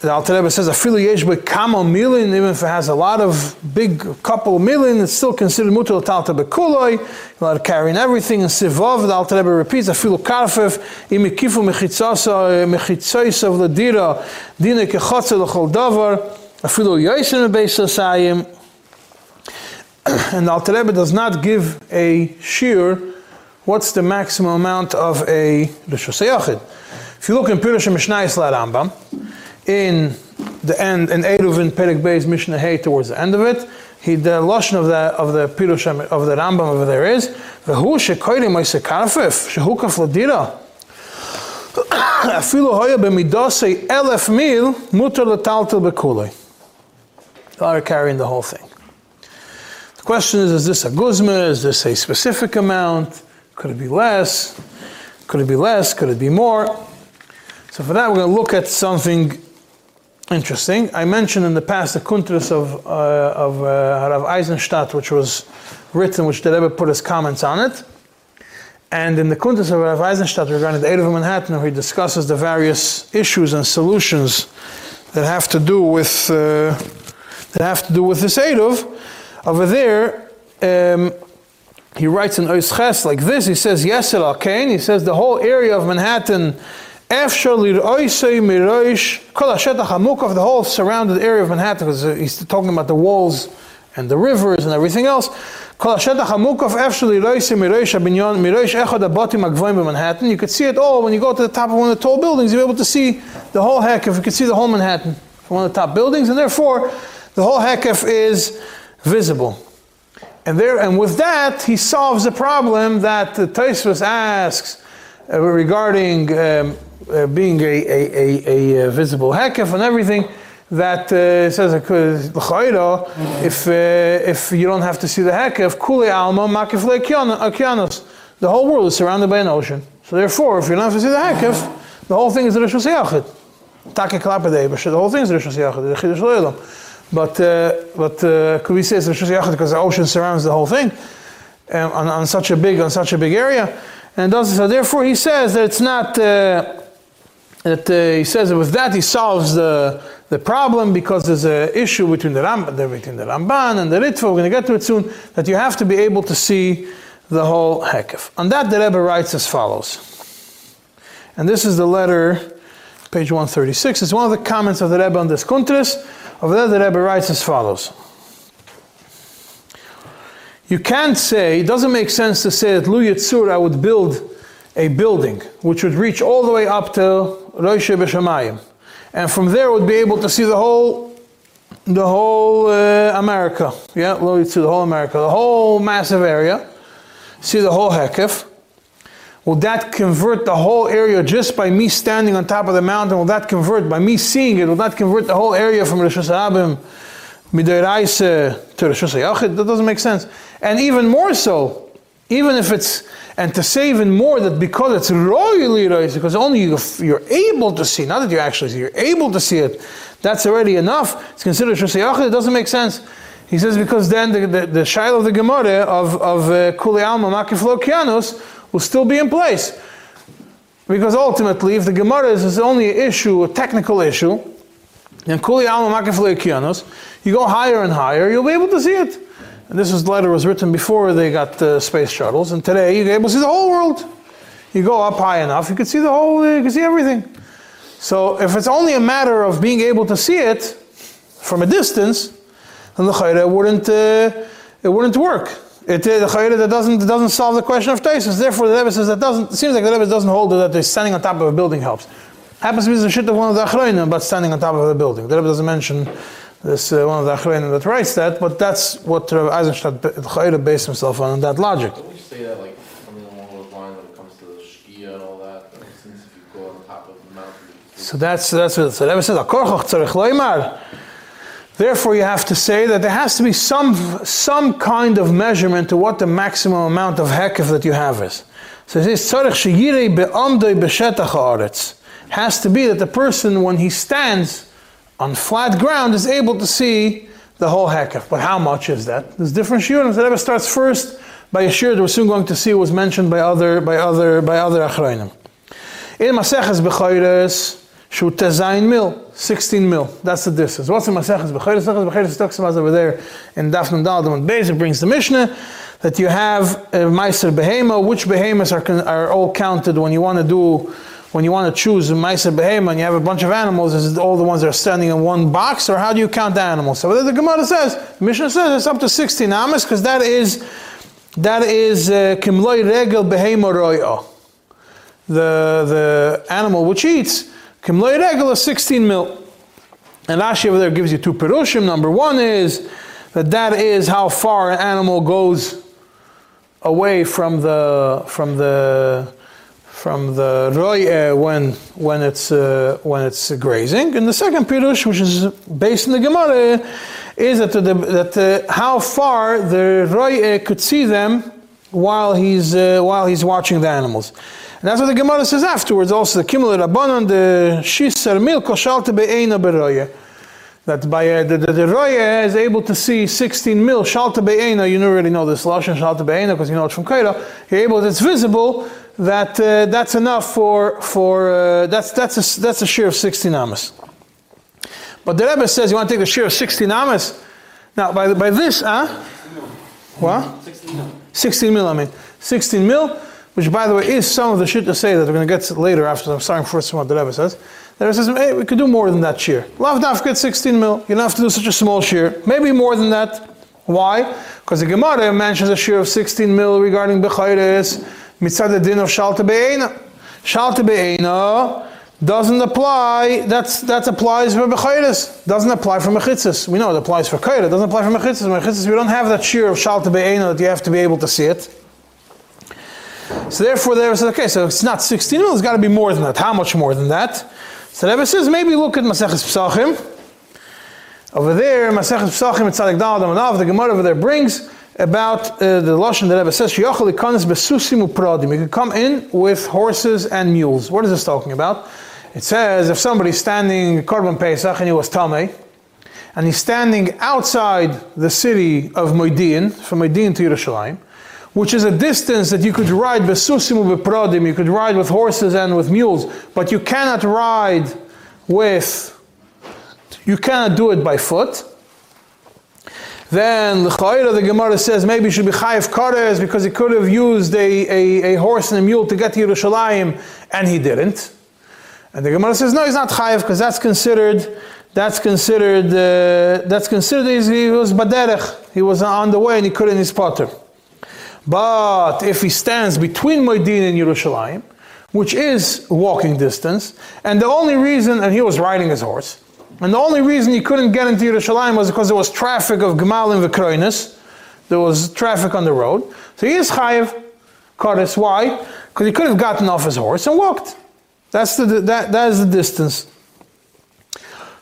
the Alter Rebbe says afilu yesh by kamo milin, even if it has a lot of big couple milin, it's still considered mutal talta bekuloi. You're allowed to carry in everything. And sivov, the Alter Rebbe repeats afilu karfif imikifu mechitzasa mechitzos of l'dira dina kechotze l'chol davar afilu yoysim beis asayim. And the Alter Rebbe does not give a shear. What's the maximum amount of a Yachid? If you look in Pirush Mishnayis La Rambam, in the end, in Eruv in Perek Beis Mishnah Hey towards the end of it, he the lashon of the of the Pirush of the Rambam over there is v'hu shekoyri ma'ase karfif shehukaf ladira <coughs> afilu hoya b'midosei elef mil mutar letaltel bekulei. Are carrying the whole thing. The question is, is this a guzma? Is this a specific amount? Could it be less? Could it be less? Could it be more? So for that, we're going to look at something interesting. I mentioned in the past the Kuntras of, uh, of uh, Rav Eisenstadt, which was written, which the Rebbe put his comments on it. And in the Kuntras of Rav Eisenstadt regarding the Eid of Manhattan, where he discusses the various issues and solutions that have to do with uh, that have to do with this Eidov, over there, um, he writes in Oisches like this. He says, Yesel Al He says the whole area of Manhattan, Miroish, Kol HaMukov, the whole surrounded area of Manhattan, because he's talking about the walls and the rivers and everything else. Kol HaShetach HaMukov, Efshar Liroisei Miroish HaBinyon, Echad Manhattan. You could see it all when you go to the top of one of the tall buildings. you're able to see the whole heck if you could see the whole Manhattan from one of the top buildings, and therefore the whole hekef is visible. And there, and with that, he solves the problem that the Tosfos asks uh, regarding um, uh, being a, a, a, a, visible hekef and everything. That uh, says if uh, if you don't have to see the hekef, kuli alma makif okeanos. The whole world is surrounded by an ocean. So therefore, if you don't have to see the hekef, the whole thing is rishus yachid. But the whole thing is rishus yachid. The chidush but uh, but uh, could we say it's Rosh because the ocean surrounds the whole thing um, on, on such a big on such a big area, and does so. Therefore, he says that it's not uh, that uh, he says that with that he solves the the problem because there's an issue between the Ram, between the Ramban and the Ritva. We're going to get to it soon. That you have to be able to see the whole hekef. On that, the Rebbe writes as follows, and this is the letter, page 136. It's one of the comments of the Rebbe on this Kuntris. Over there, the Rebbe writes as follows. You can't say, it doesn't make sense to say that Lu Yitzur, I would build a building which would reach all the way up to Rosh B'Shamayim. And from there would be able to see the whole, the whole uh, America. Yeah, Lu Yitzur, the whole America, the whole massive area. See the whole Hekef. Will that convert the whole area just by me standing on top of the mountain? Will that convert by me seeing it? Will that convert the whole area from Rosh Hashanah to Rosh Hashanah? That doesn't make sense. And even more so, even if it's, and to say even more that because it's royally raised, because only you, you're able to see, not that you actually see, you're able to see it, that's already enough. It's considered Hashanah. It doesn't make sense. He says because then the, the, the shail of the Gemara of, of uh, Kuli Alma Makif will still be in place. Because ultimately, if the Gemara is only an issue, a technical issue, and Kuli Alma Kianos, you go higher and higher, you'll be able to see it. And this was, letter was written before they got the space shuttles, and today you're able to see the whole world. You go up high enough, you can see the whole, you can see everything. So if it's only a matter of being able to see it from a distance, then the chayre wouldn't, uh, it wouldn't work. It, uh, the chayre that doesn't doesn't solve the question of Taisus. Therefore, the Rebbe says that doesn't. It seems like the Rebbe doesn't hold that they're standing on top of a building helps. Happens to be the shit of one of the achronim about standing on top of a building. The Rebbe doesn't mention this uh, one of the achronim that writes that, but that's what Rebbe Eisenstadt based himself on that logic. Don't we say that like something along those lines when it comes to the shkia and all that? since if you go on top of the mountain. So that's that's what the Rebbe says. Akorchoch tzarich loymar. Therefore, you have to say that there has to be some, some kind of measurement to what the maximum amount of hekef that you have is. So it says, has to be that the person, when he stands on flat ground, is able to see the whole hekef. But how much is that? There's different shiurim. The Rebbe starts first by a shiur that we're soon going to see was mentioned by other by other by other achronim. In Maseches Bechayres, Shu Tezayin mil, 16 mil. That's the distance. What's the Maseches Becheres? Maseches Becheres talks about over there in Dafnun Daldim and Beis. It brings the Mishnah that you have a Meiser Behema. Which Behemoths are, are all counted when you want to do, when you want to choose a Meiser Behema and you have a bunch of animals, is all the ones that are standing in one box or how do you count the animals? So the Gemara says, the Mishnah says it's up to 16 amas because that is, that is uh, Kimloi Regel Behema Roya. The, the animal which eats Kimloy Regel is 16 mil. And Rashi over there gives you two perushim. Number one is that that is how far an animal goes away from the from the from the roye when when it's uh, when it's grazing. And the second pirush, which is based in the Gemara, is that, the, that uh, how far the roye could see them while he's, uh, while he's watching the animals. And that's what the Gemara says afterwards also, the Kimel Rabbanon, the Shisar Mil Koshalte Be'ena Beroya. That by uh, the, the, the Roya is able to see 16 mil, Shalta Be'ena, you already know this Lashon, Shalta Be'ena, because you know it from Kaira. You're able, it's visible that uh, that's enough for, for uh, that's, that's, a, that's a share of 16 amas. But the Rebbe says you want to take the share of 16 amas. Now, by, by this, huh? What? 16 mil. 16 mil, I mean. 16 mil, which by the way is some of the shit to say that we're going to get later after I'm starting first from what the Rebbe says. The Rebbe says, hey, we could do more than that shear. Lav get 16 mil. You don't have to do such a small shear. Maybe more than that. Why? Because the Gemara mentions a shear of 16 mil regarding Bechayres, mitzad the din of Shalta Be'ena. Shalta Be'ena doesn't apply, that's, that applies for Bechayres. Doesn't apply for Mechitzis. We know it applies for Kaira, doesn't apply for Mechitzis. Mechitzis, we don't have that shear of Shalta Be'ena that you have to be able to see it. So therefore, there says, okay, so it's not 16 mil, it's got to be more than that. How much more than that? So Rebbe says, maybe look at Maseches Pesachim. Over there, Maseches Pesachim, it's Amanav, the Gemara over there brings about uh, the Lashon that Rebbe says, Shiyachal ikanis besusim upradim. You can come in with horses and mules. What is this talking about? It says, if somebody's standing Korban Pesach and he was Tameh, and he's standing outside the city of Moedin, from Moedin to Yerushalayim, which is a distance that you could ride besusim beprodim, you could ride with horses and with mules, but you cannot ride with, you cannot do it by foot. Then the Chayra, the Gemara says maybe it should be Chayiv Kares because he could have used a, a, a horse and a mule to get to Yerushalayim and he didn't. And the Gemara says no, he's not Chayiv because that's considered that's considered uh, that's considered he was baderech. He was on the way and he couldn't his potter. But if he stands between Moedin and Yerushalayim, which is walking distance, and the only reason, and he was riding his horse, and the only reason he couldn't get into Yerushalayim was because there was traffic of Gemal and Vekroinis, there was traffic on the road. So he is Chayiv Kares. Why? Because he could have gotten off his horse and walked. That's the, that, that is the distance.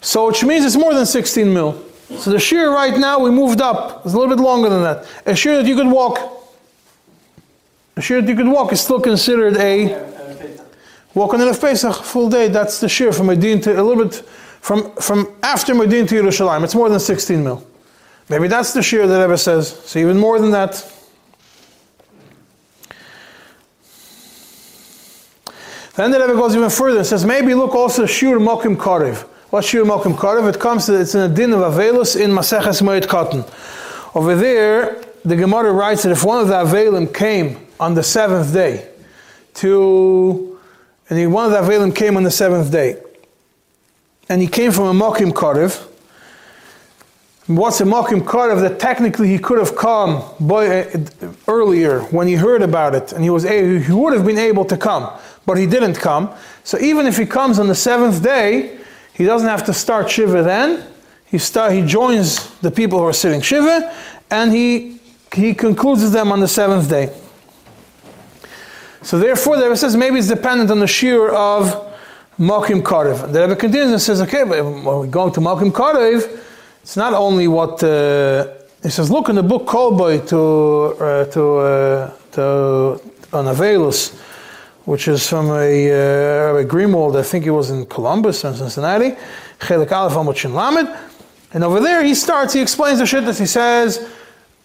So which means it's more than 16 mil. So the shear right now we moved up. It's a little bit longer than that. A shear that you could walk. A shear that you could walk is still considered a walk on the Pesach full day. That's the shear from Medin to a little bit from from after Medin to Yerushalayim. It's more than 16 mil. Maybe that's the shear that Rebbe says. So even more than that. Then the Rebbe goes even further and says, maybe look also Shur Mokim Karev. What's Shur Mokim Karev? It comes to, it's in a din of Avelus in Maseches Moed Katan. Over there, the Gemara writes that if one of the Avelim came on the seventh day to, and one of the Avelim came on the seventh day, and he came from a Mokim Karev, What's a Mokim Karev that technically he could have come by, uh, earlier when he heard about it and he was he would have been able to come, but he didn't come. So even if he comes on the seventh day, he doesn't have to start Shiva then. He start he joins the people who are sitting Shiva and he he concludes them on the seventh day. So therefore the Rebbe says maybe it's dependent on the shear of Mokim Karev. The Rebbe continues and says, okay, when we go to Mokim Karev, it's not only what uh, he says. Look in the book Kolboy to uh, to uh, to on Avelus, which is from a uh, Greenwald. I think he was in Columbus and Cincinnati. Chelik Aleph Amot Shin Lamed. And over there, he starts. He explains the shit that he says.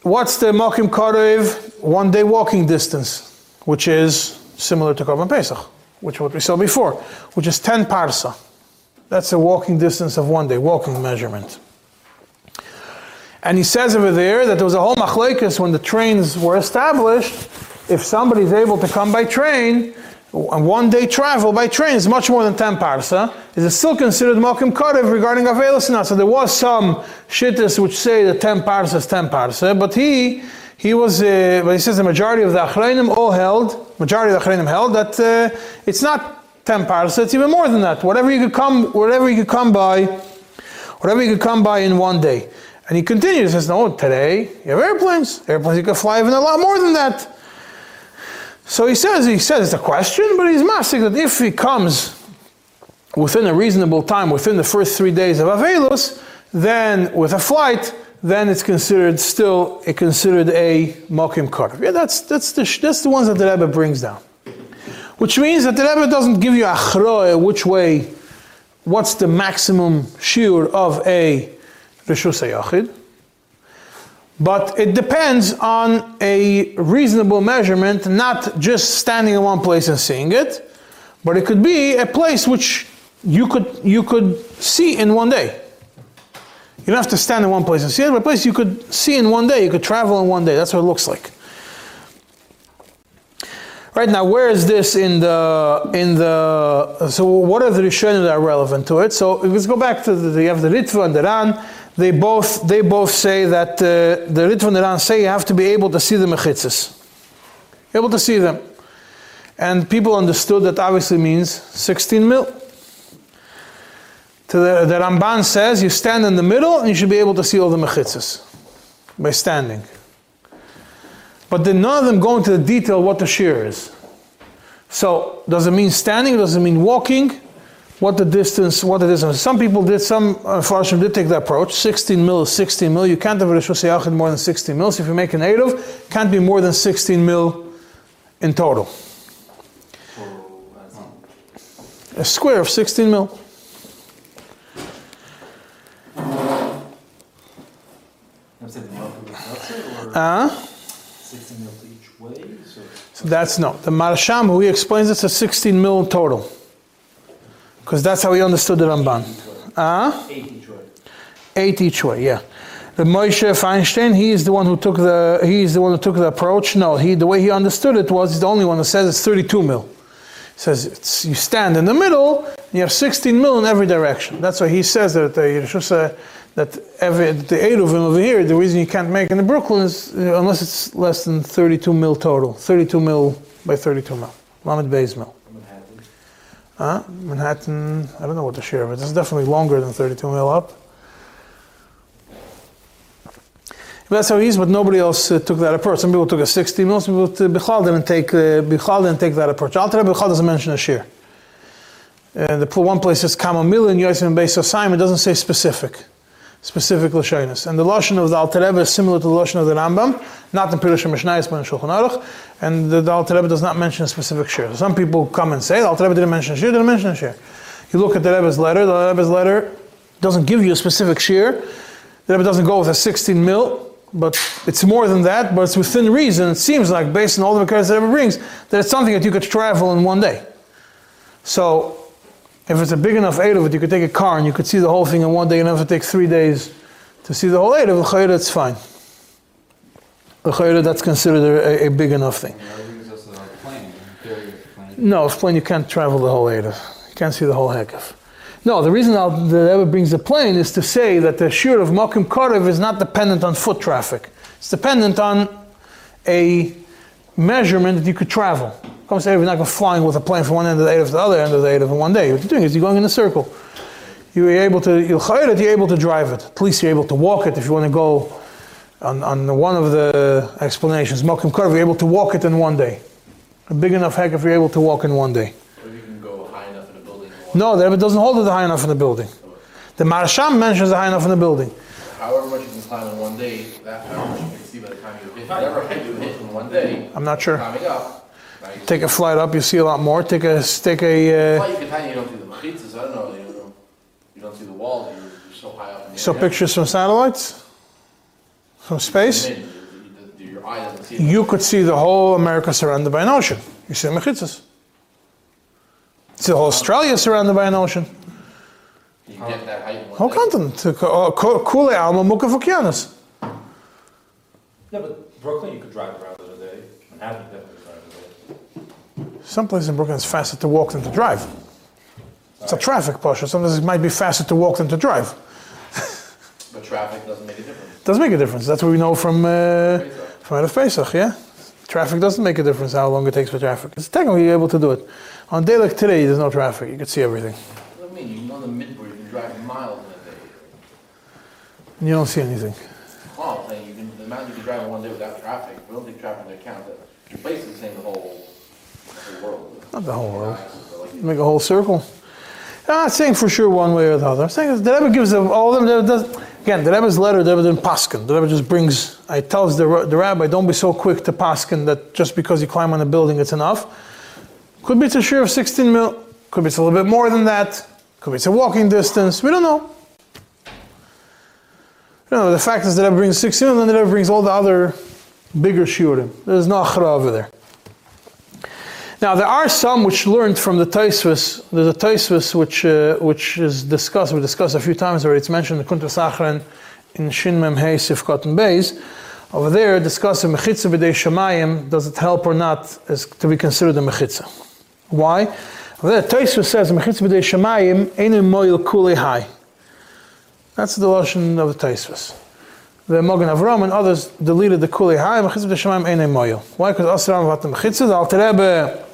What's the Mokim Karev one day walking distance, which is similar to Korban Pesach, which what we saw before, which is ten parsa. That's a walking distance of one day, walking measurement. And he says over there that there was a whole machlekes when the trains were established. If somebody's able to come by train, and one day travel by train is much more than 10 parsa, is it still considered mokim karev regarding avelis not? So there was some shittas which say that 10 parsa is 10 parsa, but he he was, uh, but he says the majority of the achreinim all held, majority of the achreinim held that uh, it's not 10 parsa, it's even more than that. Whatever you could come, whatever you could come by, whatever you could come by in one day. And he continues, says, no, today you have airplanes. Airplanes you can fly even a lot more than that. So he says, he says it's a question, but he's masking that if he comes within a reasonable time, within the first three days of Avelus, then with a flight, then it's considered still it considered a mokim karv. Yeah, that's that's the that's the ones that the Rebbe brings down, which means that the Rebbe doesn't give you achroa which way, what's the maximum shiur of a rishus hayachid, but it depends on a reasonable measurement, not just standing in one place and seeing it, but it could be a place which you could you could see in one day. You don't have to stand in one place and see but place you could see in one day, you could travel in one day. That's what it looks like. Right now, where is this in the in the? So, what are the rishonim that are relevant to it? So, let's go back to the. You have the Ritva and the Ran. They both they both say that uh, the Ritva and the Ran say you have to be able to see the mechitzas, able to see them, and people understood that obviously means 16 mil. To the, the Ramban says you stand in the middle and you should be able to see all the mechitzas by standing. But then none of them go into the detail what the shear is. So does it mean standing? Does it mean walking? What the distance? What the distance? Some people did. Some uh, unfortunately did take the approach. 16 mil is 16 mil. You can't have a rishus more than 16 mil. So if you make an eruv, can't be more than 16 mil in total. A square of 16 mil. I'm saying the Malcolm was or Uh, sixteen mil each way, so. so that's no. The Maharsham, who he explains it's a 16 mil total. Because that's how he understood the Ramban. Uh, Eight each way. eight each way, yeah. The Moshe Feinstein, he is the one who took the he is the one who took the approach. No, he the way he understood it was he's the only one that says it's 32 mil. He says you stand in the middle, you have 16 mil in every direction. That's why he says that the Yerusha that every the eight of them over here, the reason you can't make it in Brooklyn is uh, unless it's less than 32 mil total, 32 mil by 32 mil, Lamed Bay's mil. Manhattan. Huh? Manhattan, I don't know what the share of it is. It's definitely longer than 32 mil up. But that's how he is, but nobody else uh, took that approach. Some people took a 60 mil, some people, t- Bichal didn't take, uh, Bichal didn't take that approach. Rebbe Bichal doesn't mention a share. Uh, the one place says Kamamil and Yosef and Beis Osaim, it doesn't say specific, specific Lashonis. And the Lashon of the Alter Rebbe is similar to the Lashon of the Rambam, not in Pirush Mishnayis, but in Shulchan Aruch, and the, the Alter Rebbe does not mention a specific share. So some people come and say, the Alter Rebbe didn't mention a share, didn't mention a share. You look at the Rebbe's letter, the Rebbe's letter doesn't give you a specific share. The Rebbe doesn't go with a 16 mil, but it's more than that, but it's within reason. It seems like, based on all the records that Rebbe brings, that it's something that you could travel in one day. So, if it's a big enough it, you could take a car and you could see the whole thing in one day. You don't have to take three days to see the whole of it. It's fine. The that's considered a, a big enough thing. Everything's a plane, in theory, it's a plane. No, it's plane you can't travel the whole Erev. You can't see the whole Hekef. No, the reason I'll, the Rebbe brings the plane is to say that the shir of Mokim Korev is not dependent on foot traffic. It's dependent on a measurement that you could travel. Come say you're not going flying with a plane from one end of the Erev to the other end of the Erev in one day. What you're doing is you're going in a circle. You're able to, you'll chayr it, you're able to drive it. At least you're able to walk it if you want to go on, on one of the explanations. Mokim Korev, you're able to walk it in one day. A big enough heck if you're able to walk in one day. Or you can go high enough in a building. No, the Rebbe doesn't hold it high enough in the building. The Maharsham mentions it high enough in the building. However much you can climb in one day, that however much you can see by the time you hit, whatever height you hit in one day, I'm not sure. climbing up. Now you can- Take a flight up, you see a lot more. Take a take a. Uh, Well, you can tell you don't see the mechitzas, I don't know, you don't, you don't see the walls, you're, you're so high up in the so air. pictures from satellites, from space. You- you- you- Your eye doesn't see. You could see the whole America surrounded by an ocean. You see the mechitzas. See the whole Australia surrounded by an ocean. You can get that height Whole day. continent. Kule Alma Mukaf Yeah, but Brooklyn, you could drive around in a day. Manhattan, you definitely drive in a day. Some places in Brooklyn it's faster to walk than to drive. It's a traffic push. Sometimes it might be faster to walk than to drive. <laughs> But traffic doesn't make a difference. Doesn't make a difference. That's what we know from uh, from Erev Pesach, yeah. Traffic doesn't make a difference how long it takes for traffic. It's technically able to do it. On a day like today, there's no traffic. You can see everything. What do you mean, you can go to Midbury, you can drive miles in a day. And you don't see anything. Oh, I'm saying you can, the amount you can drive in one day without traffic, we don't take traffic into account, you're basically saying the whole, the. Not the whole world. Make a whole circle. Ah, I'm not saying for sure one way or the other. I'm saying the Rebbe gives them all of them. The, the, Again, the Rebbe's letter, the Rebbe didn't paskin. The Rebbe just brings, I tells the, the rabbi, don't be so quick to paskin that just because you climb on a building, it's enough. Could be it's a shear of 16 mil, could be it's a little bit more than that, could be it's a walking distance, we don't know. You know, the fact is that Rebbe brings 16 and then the Rebbe brings all the other bigger shiurim. There's no achra over there. Now there are some which learned from the Tosfos. There's a Tosfos which uh, which is discussed. We discussed a few times already. It's mentioned in the Kuntras Acharon in Shin Mem Hey Sifkot and Beis. Over there, discussing mechitza b'dei shemayim. Does it help or not? Is to be considered a mechitza. Why? Over there, Tosfos says mechitza b'dei shemayim einu moil kule hai. That's the lashon of the Tosfos. The Magen Avraham and others deleted the kule hai. Mechitza b'dei shemayim einu moil. Why? Because Asram vat the mechitza. The Alter Rebbe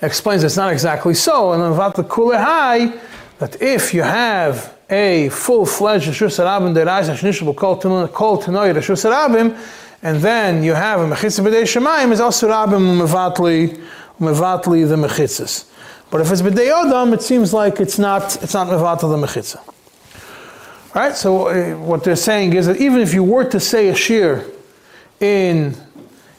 explains it's not exactly so. And vat the kule hai that if you have a full-fledged Rishus Harabim Derais Hashnishab Kol Tanoi Rishus Harabim, and then you have a Mechitza B'dei Shemayim is also Rabim Mevatli Mevatli the Mechitzas. But if it's B'dei Odam, it seems like it's not it's not Mevatli the Mechitza. Right? So uh, what they're saying is that even if you were to say a shir in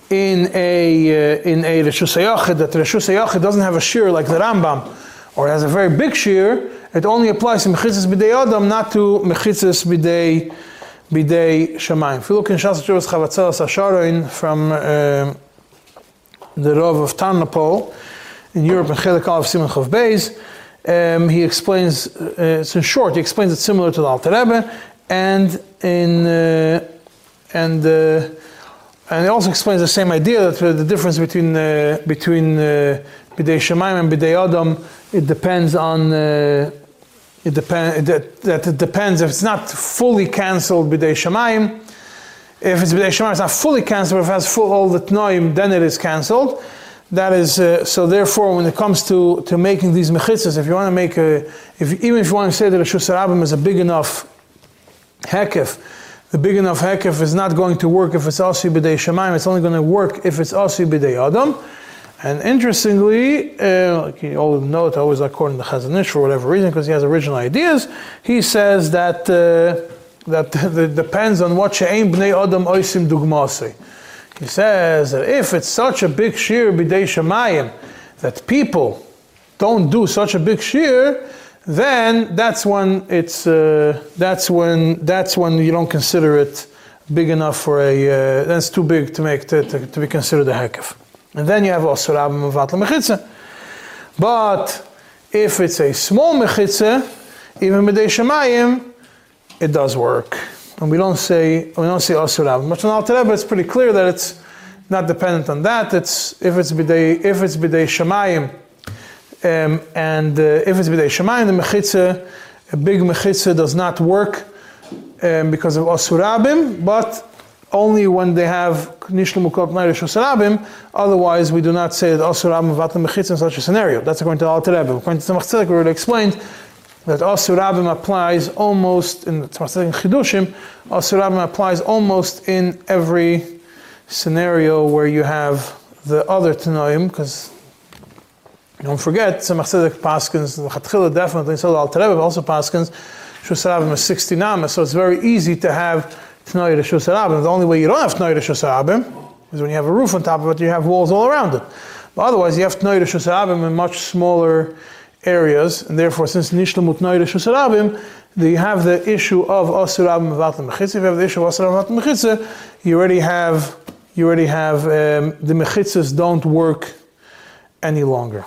in a uh, in a Rishus Hayachid, that Rishus doesn't have a shir like the Rambam, or has a very big shir, it only applies to mechitzas b'dei adam, not to mechitzas b'dei b'dei shamayim. If you look in Shas Chuvas Chavatzelas from uh, the Rav of Tarnopol in Europe in Chelik Aleph Simon Chav Beis, um, he explains, uh, in short, he explains it similar to the Alter Rebbe, and in uh, and uh, and he also explains the same idea that the difference between uh, between uh, b'dei shamayim and b'dei adam it depends on uh, it depend that, that it depends if it's not fully cancelled b'dei shamayim. If it's b'dei shamayim, it's not fully cancelled. If it has full all the tnoim, then it is cancelled. That is uh, so. Therefore, when it comes to, to making these mechitzas, if you want to make a, if even if you want to say that a shusarabim is a big enough hekef, the big enough hekef is not going to work if it's also b'dei shamayim. It's only going to work if it's also b'dei adam. And interestingly, uh, like you all it always according to Chazon Ish for whatever reason, because he has original ideas, he says that uh, that <laughs> it depends on what she'ein bnei adam oisim dugmasi. He says that if it's such a big shir b'dei shemayim, that people don't do such a big shir, then that's when it's uh, that's when that's when you don't consider it big enough for a uh, that's too big to make to, to, to be considered a hekef. And then you have also Rabbi Mevatla Mechitza. But if it's a small Mechitza, even Medei Shemayim, it does work. And we don't say we don't say Asur Rabbi. But from Alter Rebbe, it's pretty clear that it's not dependent on that. It's if it's Bidei if it's Bidei Shemayim, um, and uh, if it's Bidei Shemayim, the Mechitza, a big Mechitza does not work um, because of Asur Rabim, but only when they have Nishlu Mukot Nairish Sarabim, otherwise we do not say that Asur Rabim Vatlam Mechitz in such a scenario. That's according to Alter Rebbe. According to Tzemach Tzedek, we already explained that Asur Rabim applies almost, in Tzedek Chidushim, Asur Rabim applies almost in every scenario where you have the other Tanoim, because don't forget, some Tzedek Paskins, the Chatchila definitely, so Alter Rebbe also Paskins, Shusarabim is 60 namas, so it's very easy to have Tnoi Rishus Harabim. The only way you don't have Tnoi Rishus Harabim is when you have a roof on top of it, you have walls all around it. But otherwise, you have Tnoi Rishus Harabim in much smaller areas, and therefore, since Nishlamut Tnoi Rishus Harabim, you have the issue of Asur Rabim Vatlam Mechitza. If you have the issue of Asur Rabim Vatlam Mechitza, you already have, you already have, um, the Mechitzas don't work any longer.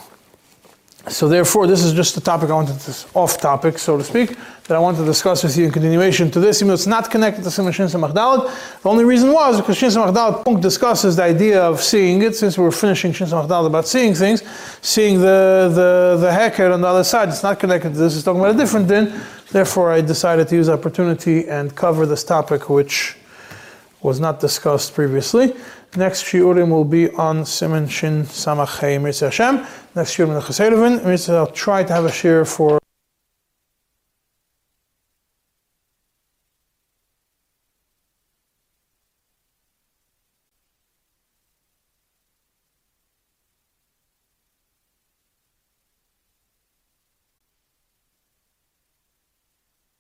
So therefore, this is just a topic I wanted to, off topic, so to speak, that I want to discuss with you in continuation to this, even though it's not connected to Simon Shin Samach The only reason was because Shin Samach discusses the idea of seeing it, since we're finishing Shin Samach about seeing things, seeing the, the, the hacker on the other side. It's not connected to this, it's talking about a different din. Therefore, I decided to use opportunity and cover this topic, which was not discussed previously. Next shiurim will be on Simon Shin Samach Hey Mitzvah Hashem. Next shiurim in the Chesedevin. I'll try to have a share for